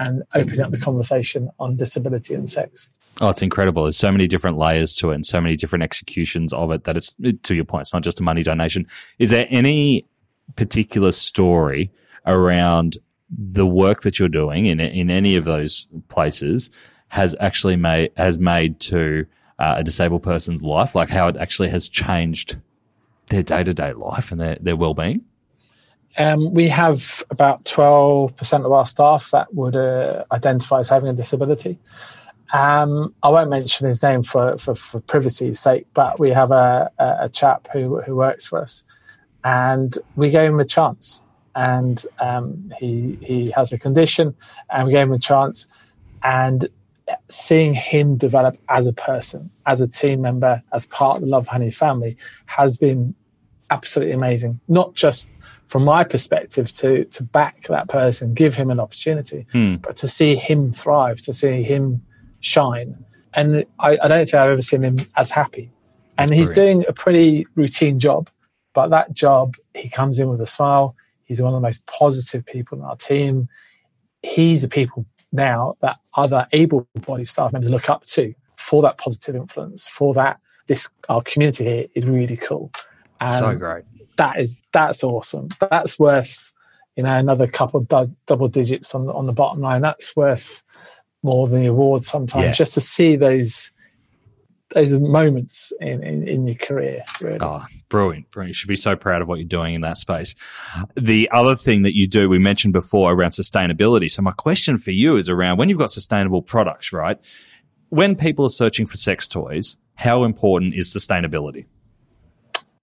and opening up the conversation on disability and sex. Oh, it's incredible. There's so many different layers to it and so many different executions of it that it's, to your point, it's not just a money donation. Is there any particular story around the work that you're doing in, in any of those places has actually made, has made to uh, a disabled person's life, like how it actually has changed their day to day life and their, their well being? Um, we have about 12% of our staff that would uh, identify as having a disability. Um, I won't mention his name for, for, for privacy's sake, but we have a, a, a, chap who, who works for us and we gave him a chance. And um, he, he has a condition and we gave him a chance. And seeing him develop as a person, as a team member, as part of the Lovehoney family has been absolutely amazing. Not just from my perspective to to back that person, give him an opportunity, hmm. but to see him thrive, to see him shine. And I, I don't think I've ever seen him as happy. And he's brilliant. doing a pretty routine job, but that job, he comes in with a smile. He's one of the most positive people in our team. He's the people now that other able-bodied staff members look up to for that positive influence, for that this our community here is really cool. And so great that is that's awesome. That's worth you know another couple of double digits on on the bottom line. That's worth more than the award sometimes yeah. just to see those those moments in, in, in, your career. Really. Oh, brilliant. Brilliant. You should be so proud of what you're doing in that space. The other thing that you do, we mentioned before around sustainability. So my question for you is around when you've got sustainable products, right? When people are searching for sex toys, how important is sustainability?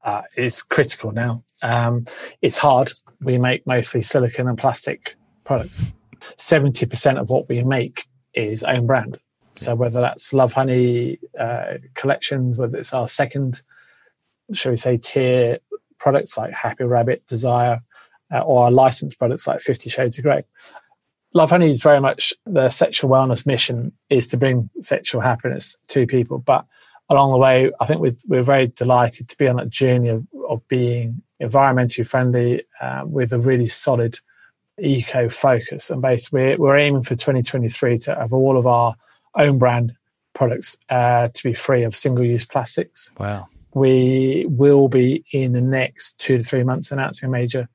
Uh, is critical now. Um, it's hard. We make mostly silicon and plastic products. 70% of what we make is own brand. So whether that's Lovehoney uh, collections, whether it's our second, shall we say, tier products like Happy Rabbit, Desire, uh, or our licensed products like Fifty Shades of Grey. Lovehoney is very much the sexual wellness mission is to bring sexual happiness to people. But along the way, I think we're, we're very delighted to be on that journey of, of being environmentally friendly uh, with a really solid eco focus. And basically, we're, we're aiming for 2023 to have all of our own brand products uh, to be free of single use plastics. Wow. We will be in the next two to three months announcing a major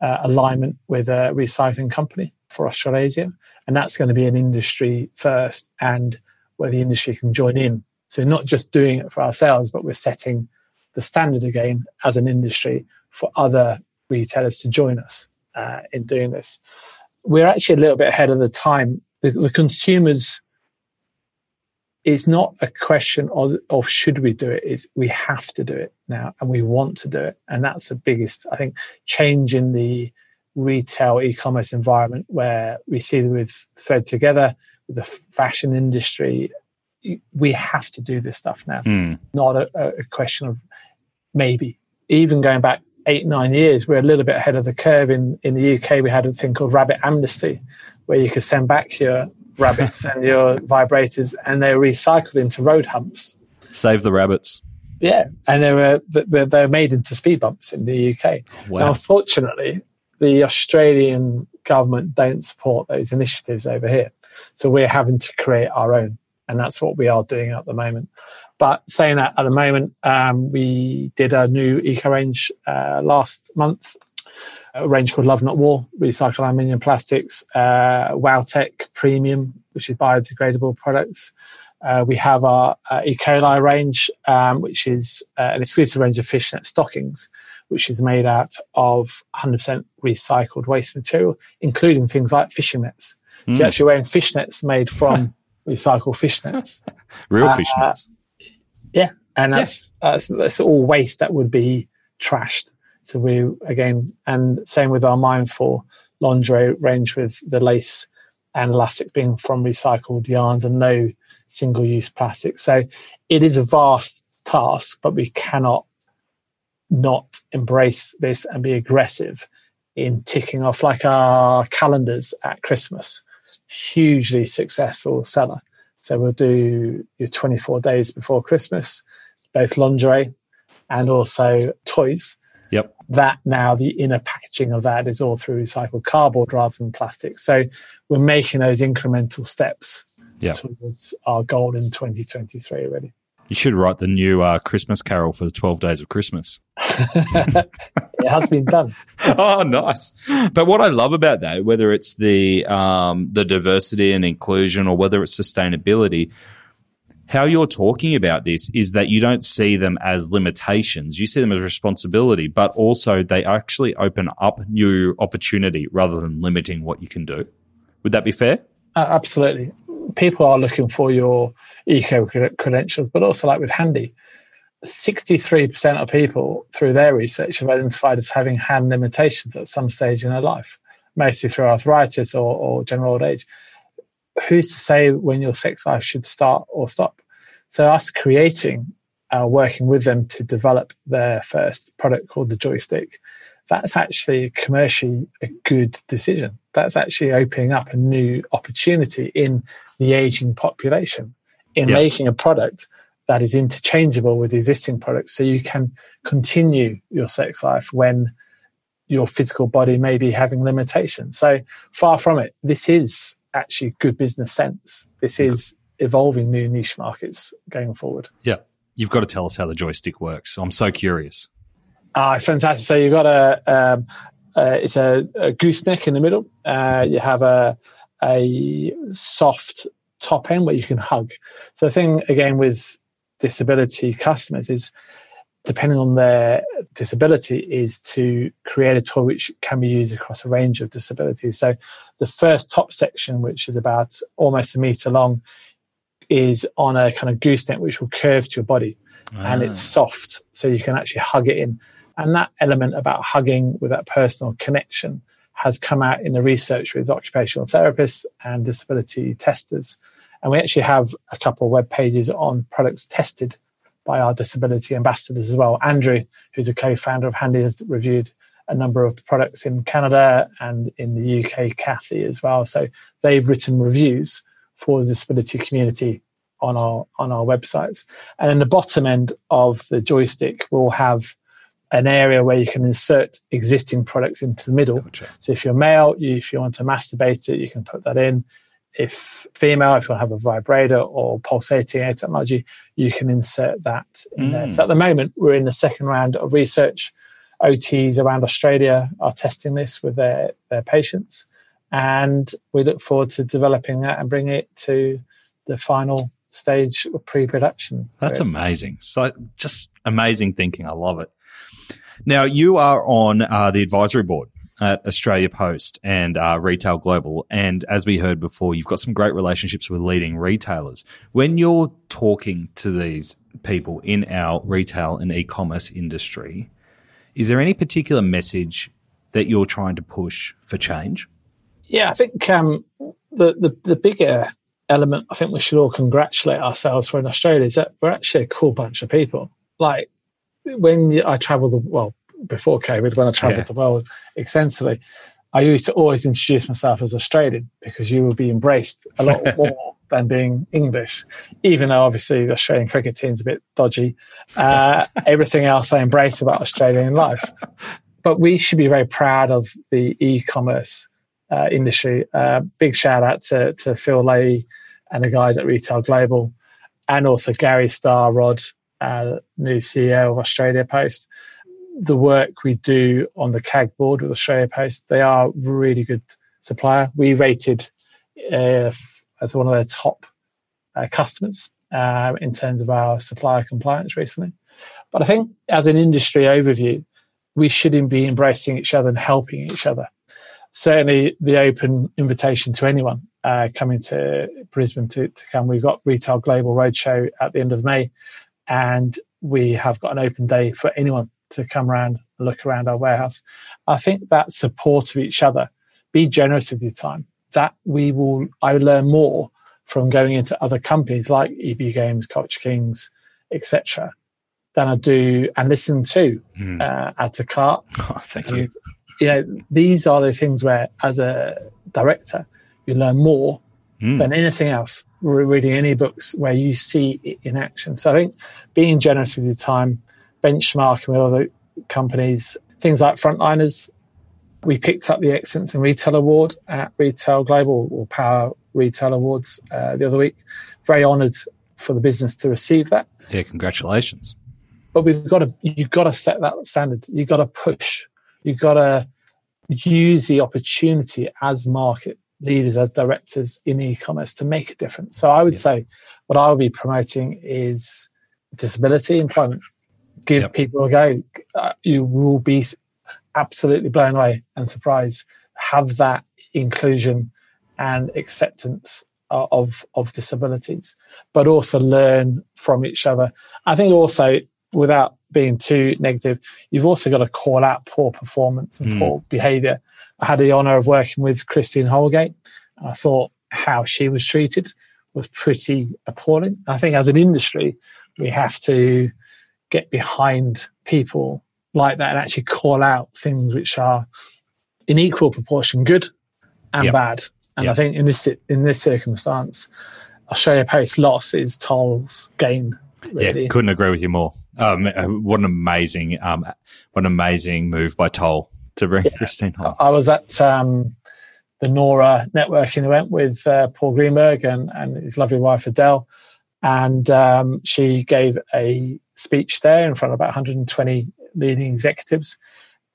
uh, alignment with a recycling company for Australasia. And that's going to be an industry first and where the industry can join in. So not just doing it for ourselves, but we're setting the standard again as an industry for other retailers to join us uh, in doing this. We're actually a little bit ahead of the time. The, the consumers, it's not a question of, of should we do it, it's we have to do it now and we want to do it. And that's the biggest, I think, change in the retail e-commerce environment where we see with Thread Together, with the fashion industry, we have to do this stuff now. Mm. Not a, a, question of maybe. Even going back eight, nine years, we're a little bit ahead of the curve. In, in the UK, we had a thing called Rabbit Amnesty, where you could send back your rabbits <laughs> and your vibrators and they were recycled into road humps. Save the rabbits. Yeah, and they were they were made into speed bumps in the UK. Wow. Now, unfortunately, the Australian government don't support those initiatives over here. So we're having to create our own. And that's what we are doing at the moment. But saying that at the moment, um, we did a new eco range uh, last month, a range called Love Not War, recycled aluminium plastics, uh, WowTech Premium, which is biodegradable products. Uh, we have our uh, E. coli range, um, which is uh, an exclusive range of fishnet stockings, which is made out of 100% recycled waste material, including things like fishing nets. Mm. So you're hmm. actually wearing fishnets made from <laughs> recycled fishnets. <laughs> Real uh, fishnets. Yeah. And that's, yeah. that's, that's all waste that would be trashed. So we, again, and same with our mindful lingerie range with the lace and elastics being from recycled yarns and no single use plastic. So it is a vast task, but we cannot not embrace this and be aggressive in ticking off like our calendars at Christmas. Hugely successful seller. So we'll do your 24 days before Christmas, both lingerie and also toys. Yep. That now the inner packaging of that is all through recycled cardboard rather than plastic. So we're making those incremental steps yep. towards our goal in 2023 already. You should write the new uh, Christmas Carol for the 12 Days of Christmas. <laughs> it has been done. <laughs> oh, nice. But what I love about that, whether it's the, um, the diversity and inclusion or whether it's sustainability, how you're talking about this is that you don't see them as limitations. You see them as responsibility, but also they actually open up new opportunity rather than limiting what you can do. Would that be fair? Absolutely people are looking for your eco credentials, but also like with Handy, 63% of people through their research have identified as having hand limitations at some stage in their life, mostly through arthritis or, or general old age. Who's to say when your sex life should start or stop? So, us creating, uh, working with them to develop their first product called the joystick, that's actually commercially a good decision. That's actually opening up a new opportunity in the aging population in making a product that is interchangeable with existing products so you can continue your sex life when your physical body may be having limitations. So far from it, this is actually good business sense. This is evolving new niche markets going forward. Yeah. You've got to tell us how the joystick works. I'm so curious. Ah, it's fantastic. So you've got a, um, uh, it's a, a, gooseneck in the middle. Uh, you have a, a soft top end where you can hug. So the thing again with disability customers is depending on their disability is to create a toy which can be used across a range of disabilities. So the first top section, which is about almost a meter long, is on a kind of gooseneck which will curve to your body ah. and it's soft so you can actually hug it in and that element about hugging with that personal connection has come out in the research with occupational therapists and disability testers. And we actually have a couple of web pages on products tested by our disability ambassadors as well. Andrew, who's a co-founder of Handy, has reviewed a number of products in Canada and in the UK, Kathy as well. So they've written reviews for the disability community on our on our websites. And in the bottom end of the joystick, we'll have an area where you can insert existing products into the middle. Gotcha. So if you're male, you, if you want to masturbate it, you can put that in. If female, if you want to have a vibrator or pulsating air technology, you can insert that in mm. there. So at the moment, we're in the second round of research. OTs around Australia are testing this with their, their patients. And we look forward to developing that and bringing it to the final stage of pre-production. That's amazing. So just amazing thinking. I love it. Now you are on uh, the advisory board at Australia Post and uh, Retail Global, and as we heard before, you've got some great relationships with leading retailers. When you're talking to these people in our retail and e-commerce industry, is there any particular message that you're trying to push for change? Yeah, I think um, the, the the bigger element I think we should all congratulate ourselves for in Australia is that we're actually a cool bunch of people. Like when I travel the well before COVID, when I travelled yeah. the world extensively, I used to always introduce myself as Australian because you will be embraced a lot <laughs> more than being English. Even though obviously the Australian cricket team's a bit dodgy, uh, <laughs> everything else I embrace about Australian life. But we should be very proud of the e-commerce uh, industry. Uh, big shout out to, to Phil Leahy and the guys at Retail Global, and also Gary Starr Rod, uh, new CEO of Australia Post. The work we do on the CAG board with Australia Post, they are really good supplier. We rated uh, as one of their top uh, customers uh, in terms of our supplier compliance recently. But I think as an industry overview, we should be embracing each other and helping each other certainly the open invitation to anyone uh, coming to Brisbane to, to come. We've got Retail Global Roadshow at the end of May, and we have got an open day for anyone to come around and look around our warehouse. I think that support of each other, be generous with your time. That we will, I learn more from going into other companies like EB Games, Culture Kings, etc than I do and listen to mm. uh, add to cart. <laughs> Oh, thank and, you. You know, these are the things where, as a director, you learn more mm. than anything else. Reading any books where you see it in action. So I think being generous with your time, benchmarking with other companies, things like frontliners. We picked up the Excellence in Retail Award at Retail Global or Power Retail Awards uh, the other week. Very honoured for the business to receive that. Yeah, congratulations but we've got to you've got to set that standard you've got to push you've got to use the opportunity as market leaders as directors in e-commerce to make a difference. So i would yeah. say what i will be promoting is disability employment. Give yep. people a go. Uh, you will be absolutely blown away and surprised. Have that inclusion and acceptance of of disabilities but also learn from each other. I think also without being too negative, you've also got to call out poor performance and mm. poor behaviour. I had the honour of working with Christine Holgate. I thought how she was treated was pretty appalling. I think as an industry, we have to get behind people like that and actually call out things which are in equal proportion good and yep. bad. And yep. I think in this in this circumstance, Australia Post loss is Toll's gain Yeah, couldn't agree with you more. Um, uh, what an amazing, um, what an amazing move by Toll to bring yeah. Christine home. I was at um, the Nora networking event with uh, Paul Greenberg and, and his lovely wife Adele, and um, she gave a speech there in front of about 120 leading executives.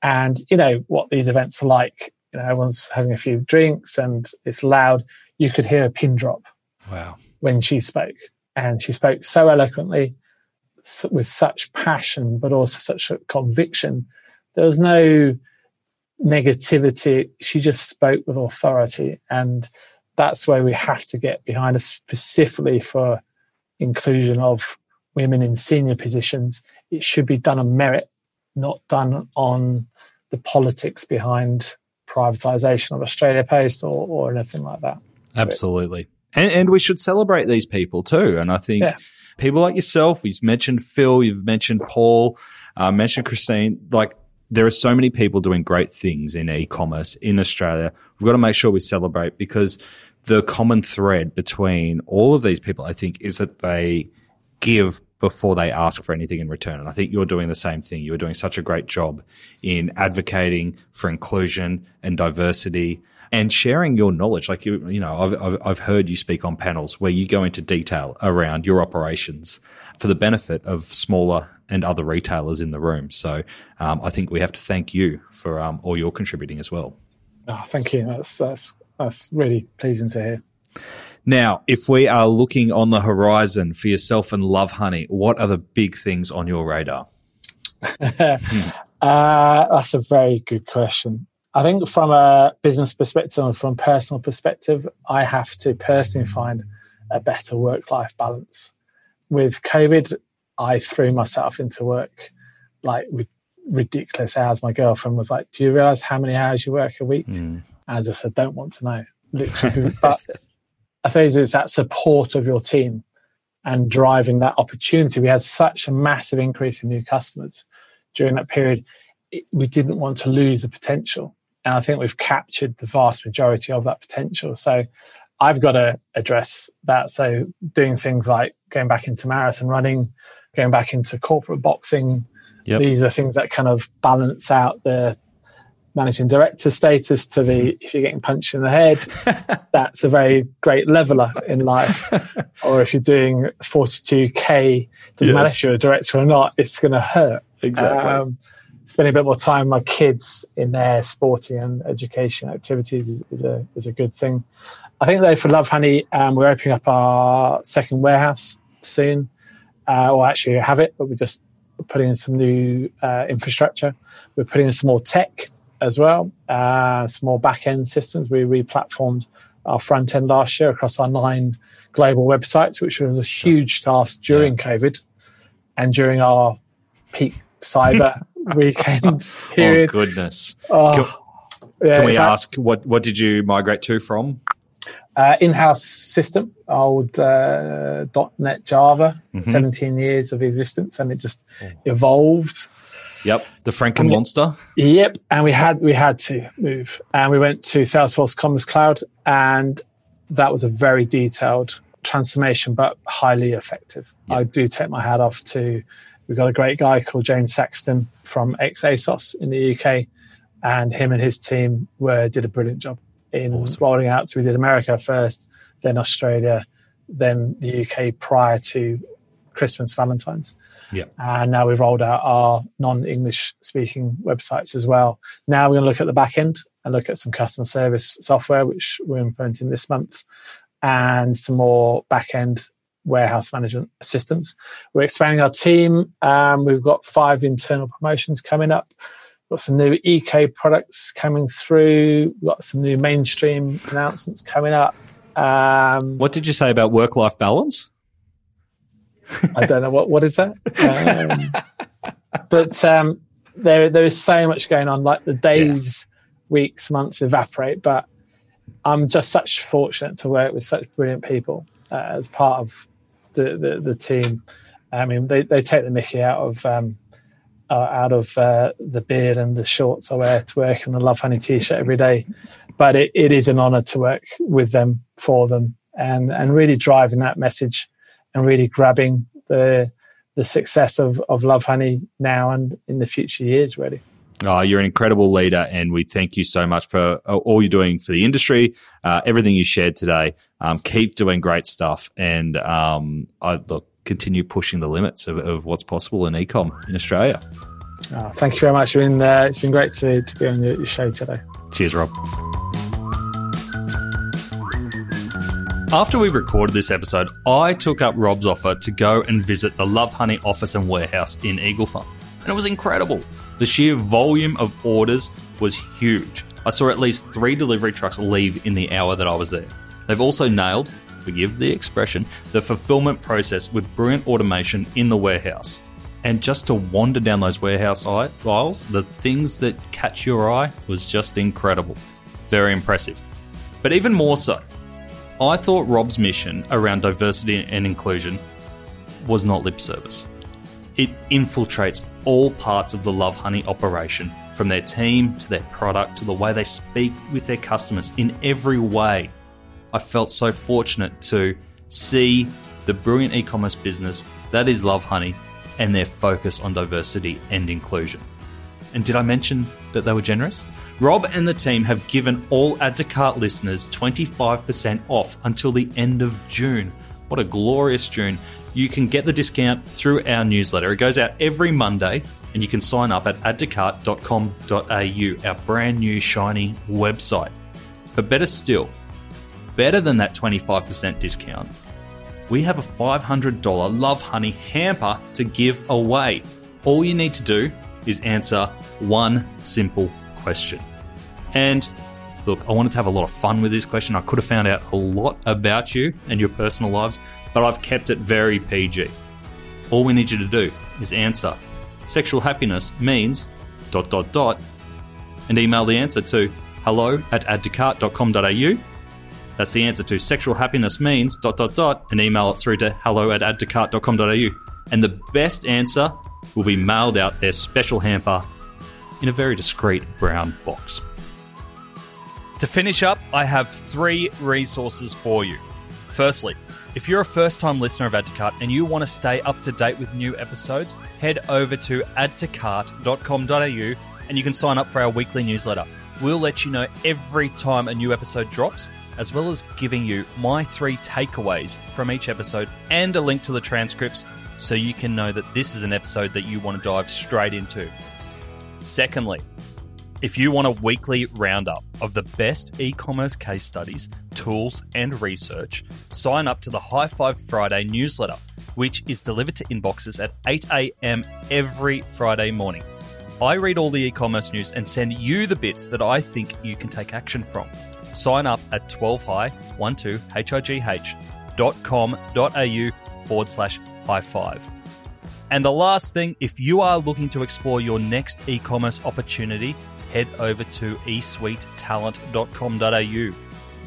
And you know what these events are like. You know, everyone's having a few drinks and it's loud. You could hear a pin drop. Wow. When she spoke and she spoke so eloquently with such passion but also such conviction. There was no negativity. She just spoke with authority and that's where we have to get behind us specifically for inclusion of women in senior positions. It should be done on merit not done on the politics behind privatization of australia post or, or anything like that. Absolutely And, and we should celebrate these people too. And I think Yeah. people like yourself, you've mentioned Phil, you've mentioned Paul, uh, mentioned Christine, like there are so many people doing great things in e-commerce in Australia. We've got to make sure we celebrate because the common thread between all of these people, I think, is that they give before they ask for anything in return. And I think you're doing the same thing. You're doing such a great job in advocating for inclusion and diversity and sharing your knowledge. Like you, you know, I've, I've, I've heard you speak on panels where you go into detail around your operations for the benefit of smaller and other retailers in the room. So um, I think we have to thank you for um, all your contributing as well. Oh, thank you. That's that's that's really pleasing to hear. Now, if we are looking on the horizon for yourself and Lovehoney, what are the big things on your radar? <laughs> Uh, that's a very good question. I think from a business perspective and from a personal perspective, I have to personally find a better work life balance. With COVID, I threw myself into work like ri- ridiculous hours. My girlfriend was like, Do you realize how many hours you work a week? Mm. I said, don't want to know. Literally. <laughs> but I suppose it's that support of your team and driving that opportunity. We had such a massive increase in new customers during that period. It, we didn't want to lose the potential. And I think we've captured the vast majority of that potential. So I've got to address that. So doing things like going back into marathon running, going back into corporate boxing, Yep. these are things that kind of balance out the managing director status to the <laughs> if you're getting punched in the head that's a very great leveler in life <laughs> or if you're doing 42k doesn't matter if you're a director or not it's going to hurt um, spending a bit more time with my kids in their sporting and education activities is, is a is a good thing. I think though for Lovehoney um, we're opening up our second warehouse soon. Uh, or actually have it but we're just putting in some new uh, infrastructure. We're putting in some more tech as well, uh, some more back end systems. We re-platformed our front end last year across our nine global websites, which was a huge task during COVID and during our peak cyber <laughs> weekend <laughs> Oh, goodness. Oh, Can- yeah, Can we fact, ask what, what did you migrate to from? uh, in-house system, old uh, .NET Java, Mm-hmm. 17 years of existence, and it just evolved. Yep. The Franken Monster. Yep, and we had we had to move, and we went to Salesforce Commerce Cloud, and that was a very detailed transformation, but highly effective. I do take my hat off to. We've got a great guy called James Saxton from ex ASOS in the UK, and him and his team were did a brilliant job in rolling out. So we did America first, then Australia, then the UK prior to Christmas, Valentine's Yep. and now we've rolled out our non-English speaking websites as well. Now we're going to look at the back end and look at some customer service software, which we're implementing this month, and some more back end warehouse management systems. We're expanding our team. Um, we've got five internal promotions coming up. Got some new EK products coming through. We've got some new mainstream announcements coming up. Um, What did you say about work life balance? I don't know what what is that. Um, <laughs> but um, there there is so much going on. Like the days, weeks, months evaporate. But I'm just such fortunate to work with such brilliant people uh, as part of the, the the team. I mean, they they take the Mickey out of. Um, uh, out of uh, the beard and the shorts I wear to work and the Lovehoney t-shirt every day, but it, it is an honour to work with them, for them, and and really driving that message and really grabbing the the success of, of Lovehoney now and in the future years, really. Oh, you're an incredible leader, and we thank you so much for uh, all you're doing for the industry, uh, everything you shared today. Um, keep doing great stuff, and um, I look continue pushing the limits of, of what's possible in ecom in Australia. Oh, thank you very much. It's been, uh, it's been great to, to be on your, your show today. Cheers, Rob. After we recorded this episode, I took up Rob's offer to go and visit the Lovehoney office and warehouse in Eagle Farm, and it was incredible. The sheer volume of orders was huge. I saw at least three delivery trucks leave in the hour that I was there. They've also nailed, forgive the expression, the fulfillment process with brilliant automation in the warehouse. And just to wander down those warehouse aisle- aisles, the things that catch your eye was just incredible. Very impressive. But even more so, I thought Rob's mission around diversity and inclusion was not lip service. It infiltrates all parts of the Lovehoney operation, from their team to their product to the way they speak with their customers in every way. I felt so fortunate to see the brilliant e commerce business that is Lovehoney and their focus on diversity and inclusion. And did I mention that they were generous? Rob and the team have given all Add to Cart listeners 25% off until the end of June. What a glorious June. You can get the discount through our newsletter. It goes out every Monday and you can sign up at addtocart.com.au, our brand new shiny website. But better still, better than that 25% discount, we have a $500 Lovehoney hamper to give away. All you need to do is answer one simple question. And look, I wanted to have a lot of fun with this question. I could have found out a lot about you and your personal lives, but I've kept it very PG. All we need you to do is answer sexual happiness means dot dot dot and email the answer to hello at addtocart.com.au. That's the answer to sexual happiness means dot dot dot and email it through to hello at addtocart.com.au. And the best answer will be mailed out their special hamper in a very discreet brown box. To finish up, I have three resources for you. Firstly, if you're a first time listener of Add to Cart and you want to stay up to date with new episodes, head over to addtocart.com.au and you can sign up for our weekly newsletter. We'll let you know every time a new episode drops, as well as giving you my three takeaways from each episode and a link to the transcripts so you can know that this is an episode that you want to dive straight into. Secondly, if you want a weekly roundup of the best e commerce case studies, tools, and research, sign up to the High Five Friday newsletter, which is delivered to inboxes at 8 a.m. every Friday morning. I read all the e commerce news and send you the bits that I think you can take action from. Sign up at 12high12high.com.au forward slash high five. And the last thing, if you are looking to explore your next e commerce opportunity, head over to esuitetalent.com.au.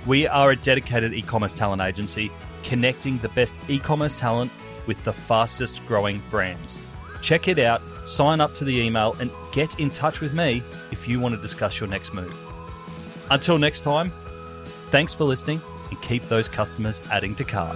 We are a dedicated e commerce talent agency connecting the best e commerce talent with the fastest growing brands. Check it out, sign up to the email, and get in touch with me if you want to discuss your next move. Until next time, thanks for listening and keep those customers adding to cart.